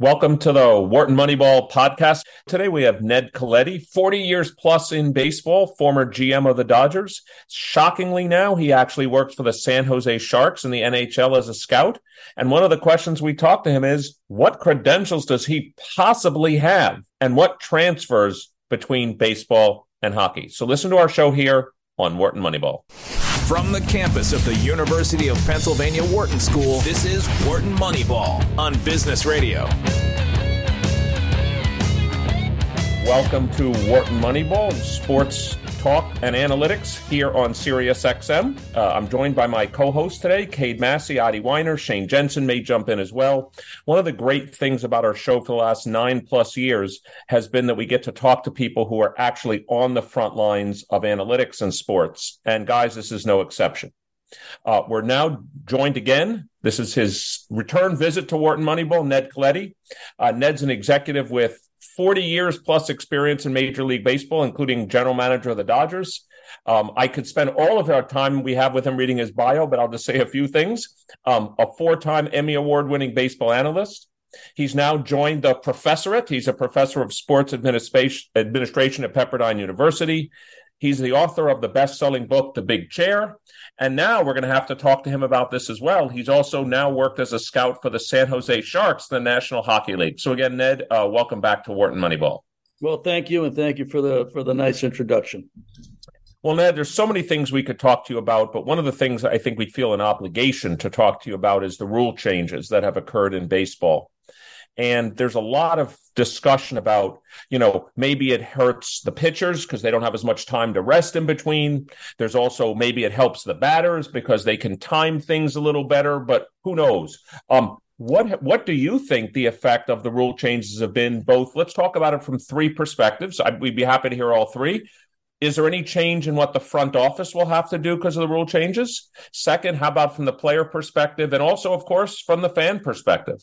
Welcome to the Wharton Moneyball podcast. Today we have Ned Colletti, 40 years plus in baseball, former GM of the Dodgers. Shockingly now, he actually works for the San Jose Sharks in the NHL as a scout. And one of the questions we talked to him is, what credentials does he possibly have? And what transfers between baseball and hockey? So listen to our show here on Wharton Moneyball. From the campus of the University of Pennsylvania Wharton School, this is Wharton Moneyball on Business Radio. Welcome to Wharton Moneyball, sports talk and analytics here on SiriusXM. Uh, I'm joined by my co-host today, Cade Massey, Adi Wyner, Shane Jensen may jump in as well. One of the great things about our show for the last nine plus years has been that we get to talk to people who are actually on the front lines of analytics and sports. And guys, this is no exception. Uh, we're now joined again. This is his return visit to Wharton Moneyball, Ned Colletti. Uh, Ned's an executive with 40 years plus experience in Major League Baseball, including general manager of the Dodgers. Um, I could spend all of our time we have with him reading his bio, but I'll just say a few things. Um, a four time Emmy Award winning baseball analyst. He's now joined the professorate. He's a professor of sports administration, administration at Pepperdine University. He's the author of the best selling book, The Big Chair. And now we're going to have to talk to him about this as well. He's also now worked as a scout for the San Jose Sharks, the National Hockey League. So again, Ned, uh, welcome back to Wharton Moneyball. Well, thank you, and thank you for the for the nice introduction. Well, Ned, there's so many things we could talk to you about, but one of the things I think we feel an obligation to talk to you about is the rule changes that have occurred in baseball. And there's a lot of discussion about, you know, maybe it hurts the pitchers because they don't have as much time to rest in between. There's also maybe it helps the batters because they can time things a little better, but who knows? Um, what what do you think the effect of the rule changes have been? Both. Let's talk about it from three perspectives. I'd, we'd be happy to hear all three. Is there any change in what the front office will have to do because of the rule changes? Second, how about from the player perspective, and also, of course, from the fan perspective?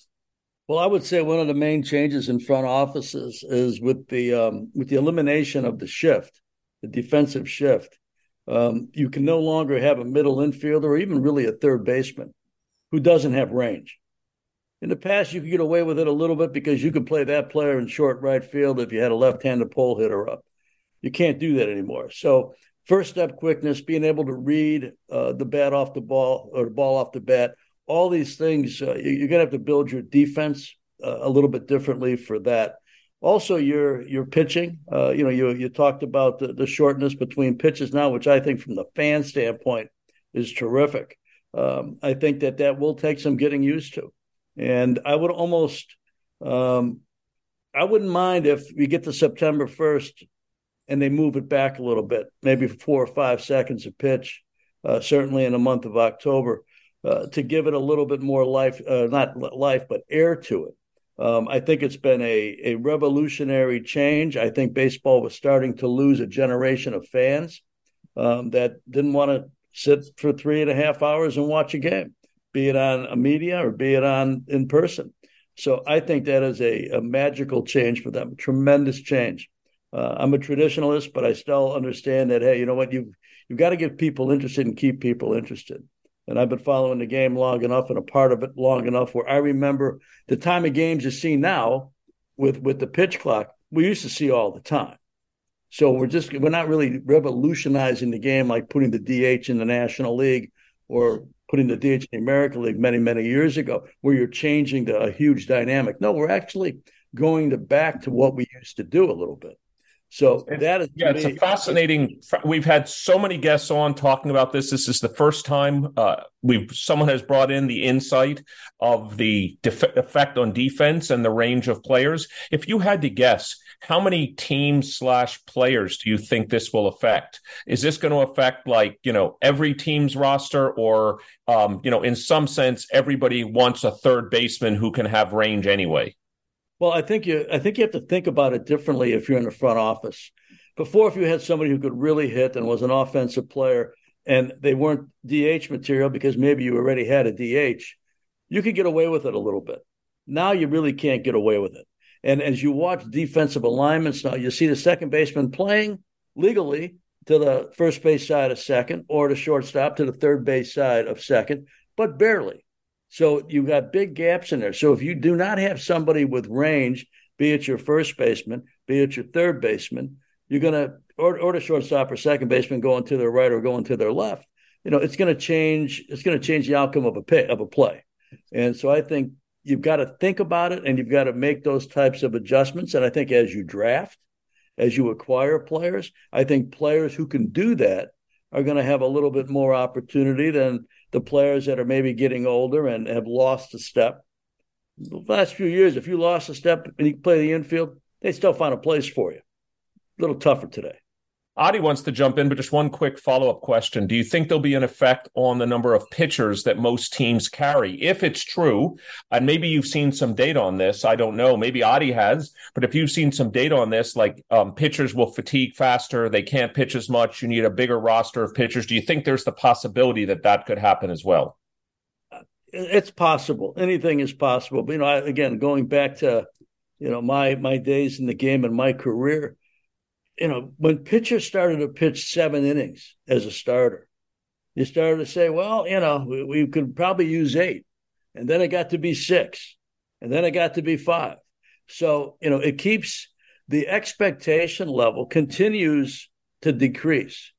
Well, I would say one of the main changes in front offices is with the um, with the elimination of the shift, the defensive shift. Um, you can no longer have a middle infielder or even really a third baseman who doesn't have range. In the past, you could get away with it a little bit because you could play that player in short right field if you had a left-handed pole hitter up. You can't do that anymore. So, first step quickness, being able to read uh, the bat off the ball or the ball off the bat all these things uh, you're going to have to build your defense uh, a little bit differently for that. Also your your pitching uh, you know you you talked about the, the, shortness between pitches now which i think from the fan standpoint is terrific. Um, i think that that will take some getting used to. And i would almost um, i wouldn't mind if we get to september 1st and they move it back a little bit maybe four or five seconds of pitch uh, certainly in the month of october uh, to give it a little bit more life, uh, not life, but air to it. Um, I think it's been a, a revolutionary change. I think baseball was starting to lose a generation of fans um, that didn't want to sit for three and a half hours and watch a game, be it on a media or be it on in person. So I think that is a, a magical change for them, tremendous change. Uh, I'm a traditionalist, but I still understand that hey, you know what you've you've got to get people interested and keep people interested and I've been following the game long enough and a part of it long enough where I remember the time of games you see now with with the pitch clock we used to see all the time. So we're just we're not really revolutionizing the game like putting the DH in the National League or putting the DH in the American League many many years ago, where you're changing the, a huge dynamic. No, we're actually going to back to what we used to do a little bit. So that is yeah, it's me, a fascinating. We've had so many guests on talking about this. This is the first time uh, we've someone has brought in the insight of the def- effect on defense and the range of players. If you had to guess, how many teams slash players do you think this will affect? Is this going to affect like you know every team's roster, or um, you know in some sense everybody wants a third baseman who can have range anyway? Well, I think you I think you have to think about it differently if you're in the front office. Before, if you had somebody who could really hit and was an offensive player, and they weren't DH material because maybe you already had a DH, you could get away with it a little bit. Now you really can't get away with it. And as you watch defensive alignments now, you see the second baseman playing legally to the first base side of second or the shortstop to the third base side of second, but barely. So you've got big gaps in there. So if you do not have somebody with range, be it your first baseman, be it your third baseman, you're going to, or, or the shortstop or second baseman going to their right or going to their left. You know, it's going to change. It's going to change the outcome of a of a play. And so I think you've got to think about it and you've got to make those types of adjustments. And I think as you draft, as you acquire players, I think players who can do that are going to have a little bit more opportunity than the players that are maybe getting older and have lost a step. The last few years, if you lost a step and you play the infield, they still find a place for you. A little tougher today. Adi wants to jump in, but just one quick follow up question. Do you think there'll be an effect on the number of pitchers that most teams carry? If it's true, and maybe you've seen some data on this, I don't know. Maybe Adi has, but if you've seen some data on this, like um, pitchers will fatigue faster, they can't pitch as much, you need a bigger roster of pitchers. Do you think there's the possibility that that could happen as well? It's possible. Anything is possible. But, you know, I, again, going back to, you know, my my days in the game and my career you know, when pitchers started to pitch seven innings as a starter, you started to say, well, you know, we, we could probably use eight. And then it got to be six. And then it got to be five. So, you know, it keeps the expectation level continues to decrease.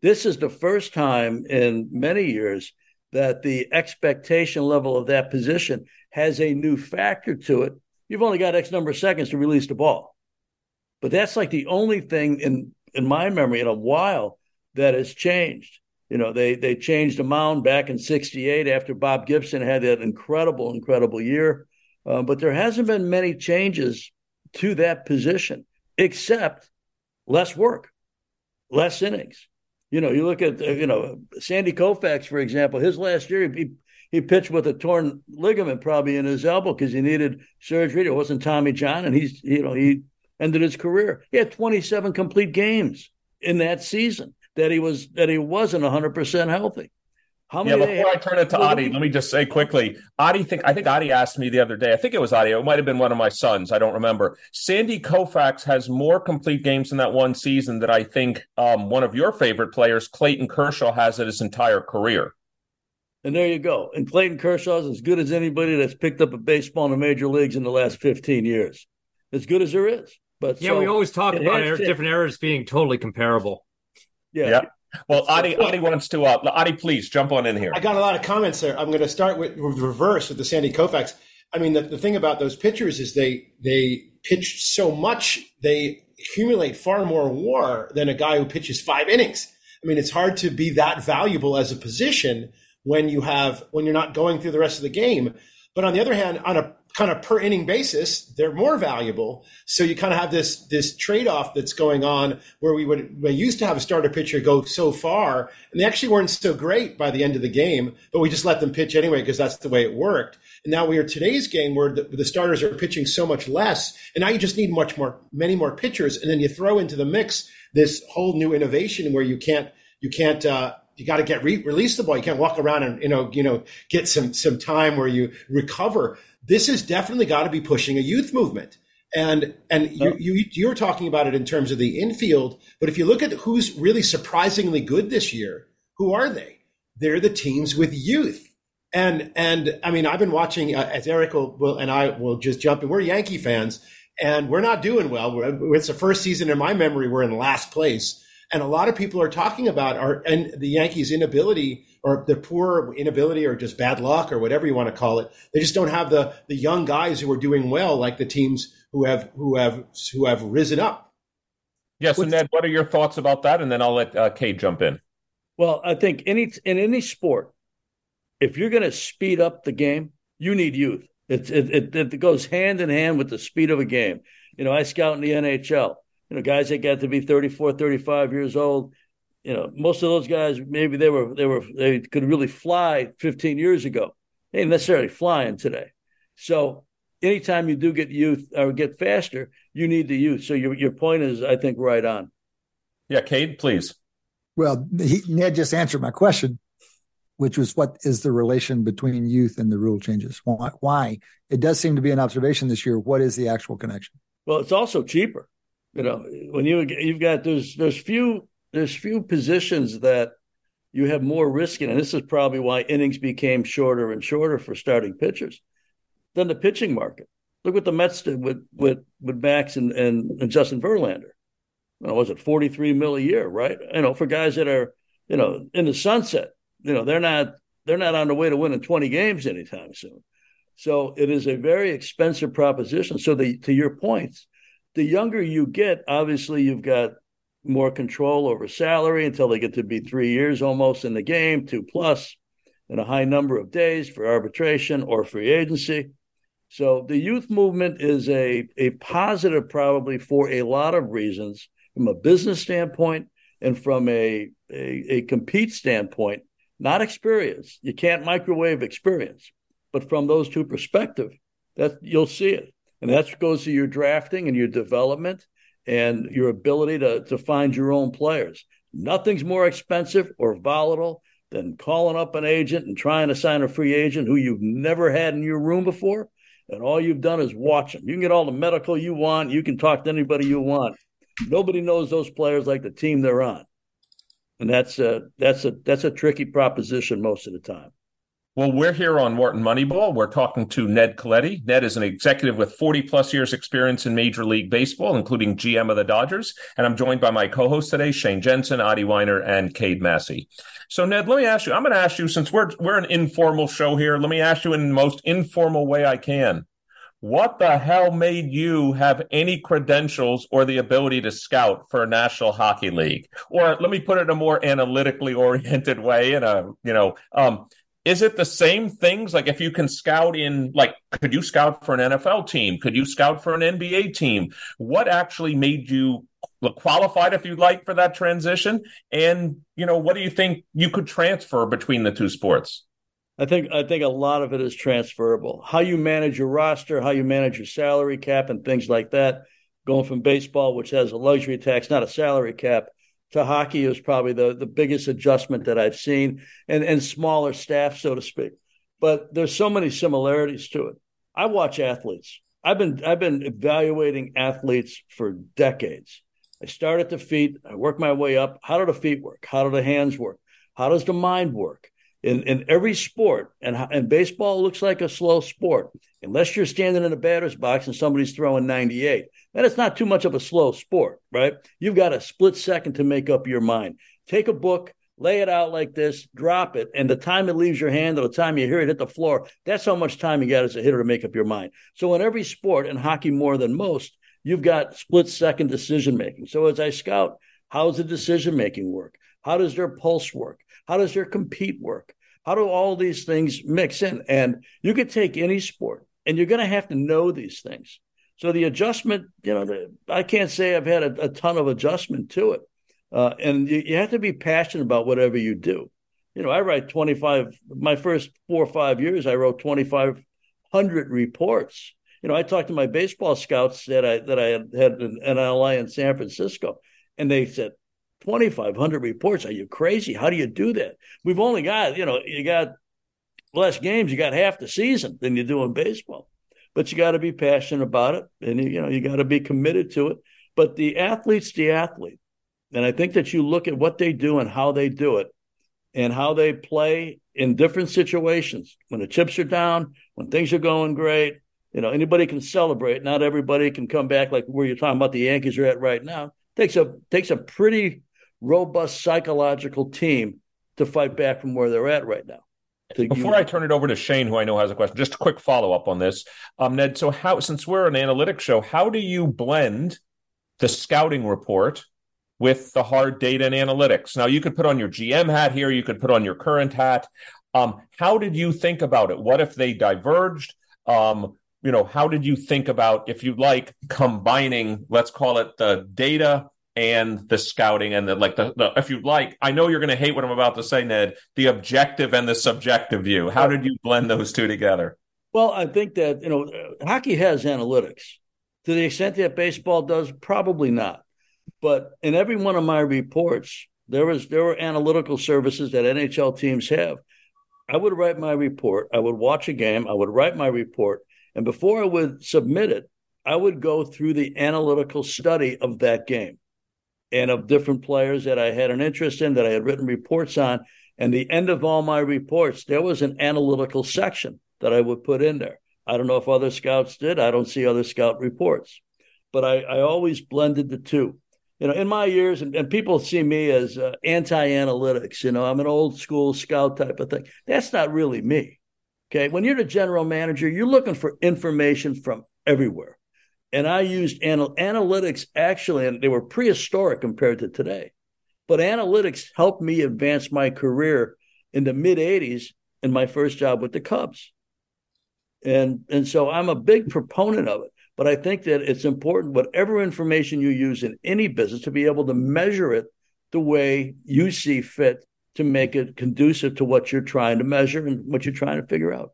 This is the first time in many years that the expectation level of that position has a new factor to it. You've only got X number of seconds to release the ball. But that's like the only thing in in my memory in a while that has changed. You know, they they changed the mound back in '68 after Bob Gibson had that incredible, incredible year. Uh, but there hasn't been many changes to that position, except less work, less innings. You know, you look at uh, you know Sandy Koufax, for example. His last year, he he pitched with a torn ligament probably in his elbow because he needed surgery. It wasn't Tommy John, and he's you know he ended his career. He had 27 complete games in that season that he was that he wasn't 100 percent healthy. How many? Yeah, before I turn it to Adi, let me just say quickly. Adi, think I think Adi asked me the other day. I think it was Adi. It might have been one of my sons. I don't remember. Sandy Koufax has more complete games in that one season that I think um, one of your favorite players, Clayton Kershaw, has in his entire career. And there you go. And Clayton Kershaw is as good as anybody that's picked up a baseball in the major leagues in the last 15 years. As good as there is. But yeah, so we always talk about er- different eras being totally comparable. Yeah. yeah. Well, Adi, Adi wants to. Uh, Adi, please jump on in here. I got a lot of comments there. I'm going to start with, with reverse with the Sandy Koufax. I mean, the, the thing about those pitchers is they they pitch so much, they accumulate far more WAR than a guy who pitches five innings. I mean, it's hard to be that valuable as a position when you have when you're not going through the rest of the game. But on the other hand, on a kind of per inning basis, they're more valuable. So you kind of have this this trade off that's going on where we would we used to have a starter pitcher go so far, and they actually weren't so great by the end of the game, but we just let them pitch anyway because that's the way it worked. And now we are today's game where the, the starters are pitching so much less, and now you just need much more, many more pitchers, and then you throw into the mix this whole new innovation where you can't you can't uh, you got to get re- release the ball. You can't walk around and you know you know get some some time where you recover this has definitely got to be pushing a youth movement. And and you, you you're talking about it in terms of the infield, but if you look at who's really surprisingly good this year, who are they? They're the teams with youth. And and I mean, I've been watching uh, as Eric will, will, and I will just jump in. We're Yankee fans, and we're not doing well. We're, it's the first season in my memory we're in last place, and a lot of people are talking about our and the Yankees' inability or the poor inability or just bad luck or whatever you want to call it. They just don't have the the young guys who are doing well like the teams who have who have who have risen up. Yes, and Ned, what are your thoughts about that? And then I'll let uh, Cade jump in. Well, I think any in any sport, if you're going to speed up the game, you need youth. It, it, it, it goes hand in hand with the speed of a game. You know, I scout in the NHL. You know, guys that got to be 34, 35 years old, you know, most of those guys maybe they were they were they could really fly 15 years ago. They ain't necessarily flying today. So anytime you do get youth or get faster, you need the youth. So your your point is, I think, right on. Yeah, Cade, please. Well, he, Ned just answered my question, which was what is the relation between youth and the rule changes? Why? Why? It does seem to be an observation this year. What is the actual connection? Well, it's also cheaper. You know, when you you've got there's there's few there's few positions that you have more risk in, and this is probably why innings became shorter and shorter for starting pitchers than the pitching market. Look what the Mets did with with with Max and and, and Justin Verlander. Was it forty three mil a year, right? You know, for guys that are you know in the sunset, you know they're not they're not on the way to winning twenty games anytime soon. So it is a very expensive proposition. So the to your points, the younger you get, obviously you've got more control over salary until they get to be three years almost in the game, two plus, and a high number of days for arbitration or free agency. So the youth movement is a, a positive probably for a lot of reasons from a business standpoint and from a, a, a compete standpoint, not experience. You can't microwave experience, but from those two perspectives, that you'll see it. And that goes to your drafting and your development and your ability to, to find your own players. Nothing's more expensive or volatile than calling up an agent and trying to sign a free agent who you've never had in your room before. And all you've done is watch them. You can get all the medical you want. You can talk to anybody you want. Nobody knows those players like the team they're on. And that's a that's a that's a tricky proposition most of the time. Well, we're here on Wharton Moneyball. We're talking to Ned Colletti. Ned is an executive with 40 plus years experience in Major League Baseball, including GM of the Dodgers. And I'm joined by my co-hosts today, Shane Jensen, Adi Wyner, and Cade Massey. So Ned, let me ask you, I'm going to ask you, since we're, we're an informal show here, let me ask you in the most informal way I can. What the hell made you have any credentials or the ability to scout for a National Hockey League? Or let me put it in a more analytically oriented way in a, you know, um, is it the same things like if you can scout in like could you scout for an NFL team could you scout for an NBA team what actually made you qualified if you'd like for that transition and you know what do you think you could transfer between the two sports I think I think a lot of it is transferable. How you manage your roster, how you manage your salary cap and things like that. Going from baseball which has a luxury tax, not a salary cap, to hockey is probably the, the biggest adjustment that I've seen and, and smaller staff, so to speak. But there's so many similarities to it. I watch athletes. I've been I've been evaluating athletes for decades. I start at the feet, I work my way up. How do the feet work? How do the hands work? How does the mind work? In in every sport, and and baseball looks like a slow sport unless you're standing in a batter's box and somebody's throwing 98. Then it's not too much of a slow sport, right? You've got a split second to make up your mind. Take a book, lay it out like this, drop it, and the time it leaves your hand or the time you hear it hit the floor, that's how much time you got as a hitter to make up your mind. So in every sport, and hockey more than most, you've got split second decision making. So as I scout, how's the decision making work? How does their pulse work? How does their compete work? How do all these things mix in? And you could take any sport, and you're going to have to know these things. So the adjustment, you know, the, I can't say I've had a, a ton of adjustment to it. Uh, and you, you, have to be passionate about whatever you do. You know, I write 25, my first four or five years, I wrote 2,500 reports. You know, I talked to my baseball scouts that I, that I had, had in, in LA and San Francisco, and they said, 2,500 reports. Are you crazy? How do you do that? We've only got, you know, you got less games, you got half the season than you do in baseball. But you got to be passionate about it, and you know you got to be committed to it. But the athlete's the athlete, and I think that you look at what they do and how they do it, and how they play in different situations. When the chips are down, when things are going great, you know anybody can celebrate. Not everybody can come back like where you're talking about the Yankees are at right now. Takes a takes a pretty robust psychological team to fight back from where they're at right now. Before I turn it over to Shane, who I know has a question, just a quick follow up on this, um, Ned. So, how since we're an analytics show, how do you blend the scouting report with the hard data and analytics? Now, you could put on your GM hat here, you could put on your current hat. Um, how did you think about it? What if they diverged? Um, you know, how did you think about, if you like, combining, let's call it the data and the scouting and the like the, the if you like i know you're going to hate what i'm about to say ned the objective and the subjective view. How did you blend those two together? Well i think that you know hockey has analytics. To the extent that baseball does probably not. But in every one of my reports there was there were analytical services that nhl teams have. I would write my report. I would watch a game. I would write my report. And before i would submit it i would go through the analytical study of that game and of different players that I had an interest in, that I had written reports on. And the end of all my reports, there was an analytical section that I would put in there. I don't know if other scouts did. I don't see other scout reports, but I, I always blended the two. You know, in my years, and, and people see me as uh, anti-analytics. You know, I'm an old school scout type of thing. That's not really me. Okay, when you're the general manager, you're looking for information from everywhere, and I used anal- analytics actually, and they were prehistoric compared to today. But analytics helped me advance my career in the mid 80s in my first job with the Cubs. And, and so I'm a big proponent of it. But I think that it's important, whatever information you use in any business, to be able to measure it the way you see fit to make it conducive to what you're trying to measure and what you're trying to figure out.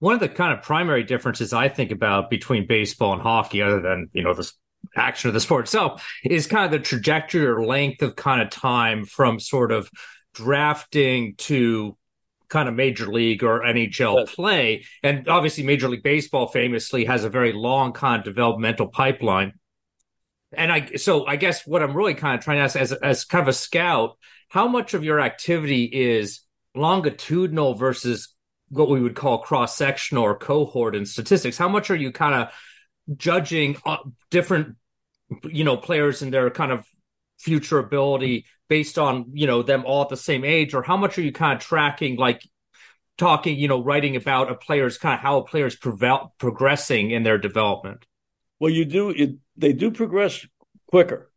One of the kind of primary differences I think about between baseball and hockey, other than, you know, the action of the sport itself, is kind of the trajectory or length of kind of time from sort of drafting to kind of major league or NHL play. And obviously, Major League Baseball famously has a very long kind of developmental pipeline. And I, so I guess what I'm really kind of trying to ask as, as kind of a scout, how much of your activity is longitudinal versus what we would call cross sectional or cohort in statistics? How much are you kind of judging uh, different, you know, players and their kind of future ability based on you know them all at the same age? Or how much are you kind of tracking like talking you know writing about a player's kind of how a player's prevel- progressing in their development? Well you do it, they do progress quicker.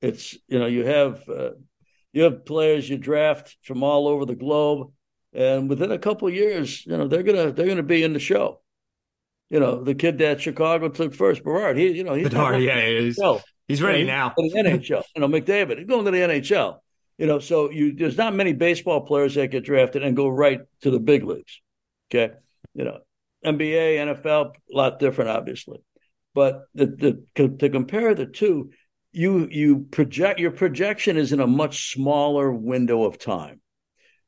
It's you know you have uh, you have players you draft from all over the globe and within a couple years you know they're gonna they're gonna be in the show you know the kid that chicago took first Bedard, he you know he's Bedard, yeah he's, He's ready now. the NHL. You know, McDavid, he's going to the NHL. You know, so you there's not many baseball players that get drafted and go right to the big leagues. Okay. You know, NBA, NFL, a lot different, obviously. But the, the to compare the two, you you project your projection is in a much smaller window of time.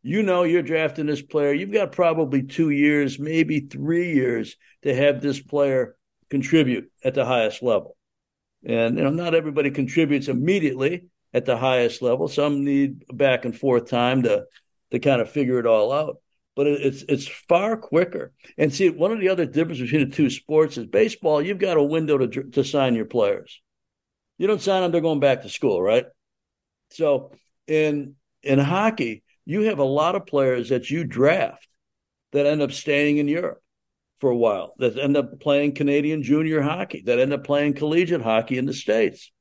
You know you're drafting this player. You've got probably two years, maybe three years to have this player contribute at the highest level. And you know, not everybody contributes immediately at the highest level. Some need back and forth time to to kind of figure it all out. But it's it's far quicker. And see, one of the other differences between the two sports is baseball. You've got a window to to sign your players. You don't sign them; they're going back to school, right? So in in hockey, you have a lot of players that you draft that end up staying in Europe for a while that end up playing Canadian junior hockey, that end up playing collegiate hockey in the States.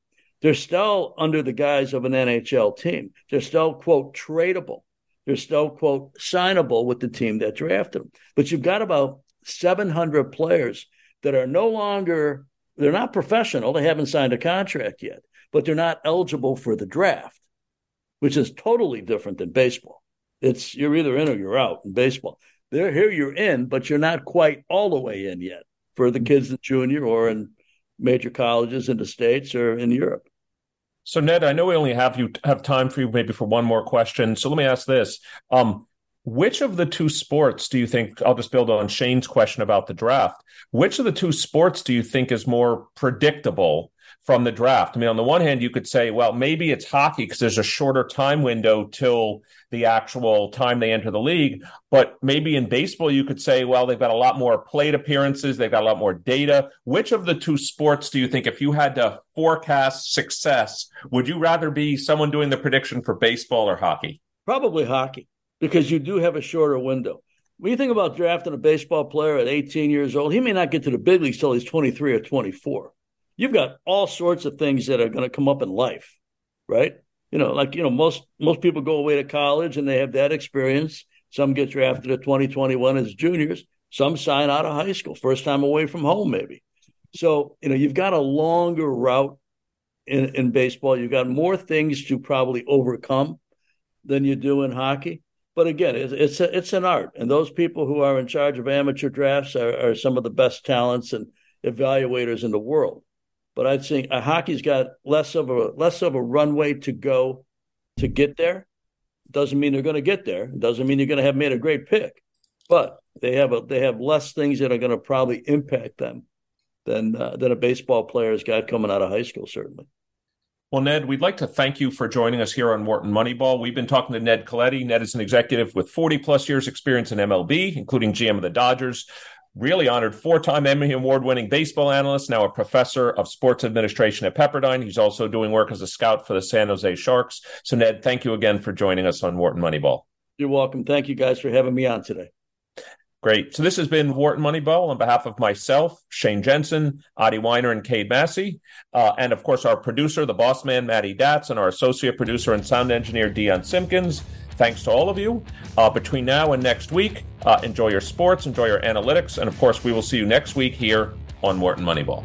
They're still under the guise of an NHL team. They're still, quote, tradable. They're still, quote, signable with the team that drafted them. But you've got about 700 players that are no longer, they're not professional. They haven't signed a contract yet, but they're not eligible for the draft, which is totally different than baseball. It's you're either in or you're out in baseball they're here you're in, but you're not quite all the way in yet for the kids in junior or in major colleges in the States or in Europe. So Ned, I know we only have you have time for you maybe for one more question. So let me ask this. Um, which of the two sports do you think I'll just build on Shane's question about the draft? Which of the two sports do you think is more predictable from the draft. I mean, on the one hand, you could say, well, maybe it's hockey because there's a shorter time window till the actual time they enter the league. But maybe in baseball, you could say, well, they've got a lot more plate appearances, they've got a lot more data. Which of the two sports do you think, if you had to forecast success, would you rather be someone doing the prediction for baseball or hockey? Probably hockey, because you do have a shorter window. When you think about drafting a baseball player at 18 years old, he may not get to the big leagues till he's 23 or 24 you've got all sorts of things that are going to come up in life, right? You know, like you know, most most people go away to college and they have that experience. Some get drafted at 2021 as juniors. Some sign out of high school, first time away from home, maybe. So you know, you've got a longer route in, in baseball. You've got more things to probably overcome than you do in hockey. But again, it's it's, a, it's an art, and those people who are in charge of amateur drafts are, are some of the best talents and evaluators in the world but I'd say uh, hockey's got less of a less of a runway to go to get there. Doesn't mean they're going to get there. Doesn't mean you're going to have made a great pick, but they have a they have less things that are going to probably impact them than uh, than a baseball player's got coming out of high school. Certainly. Well, Ned, we'd like to thank you for joining us here on Wharton Moneyball. We've been talking to Ned Colletti. Ned is an executive with 40 plus years experience in MLB, including GM of the Dodgers. Really honored four time Emmy Award winning baseball analyst, now a professor of sports administration at Pepperdine. He's also doing work as a scout for the San Jose Sharks. So, Ned, thank you again for joining us on Wharton Moneyball. You're welcome. Thank you guys for having me on today. Great. So this has been Wharton Moneyball on behalf of myself, Shane Jensen, Adi Wyner, and Cade Massey. Uh, and of course, our producer, the boss man, Matty Datz, and our associate producer and sound engineer, Dion Simpkins. Thanks to all of you. Uh, between now and next week, uh, enjoy your sports, enjoy your analytics, and of course, we will see you next week here on Wharton Moneyball.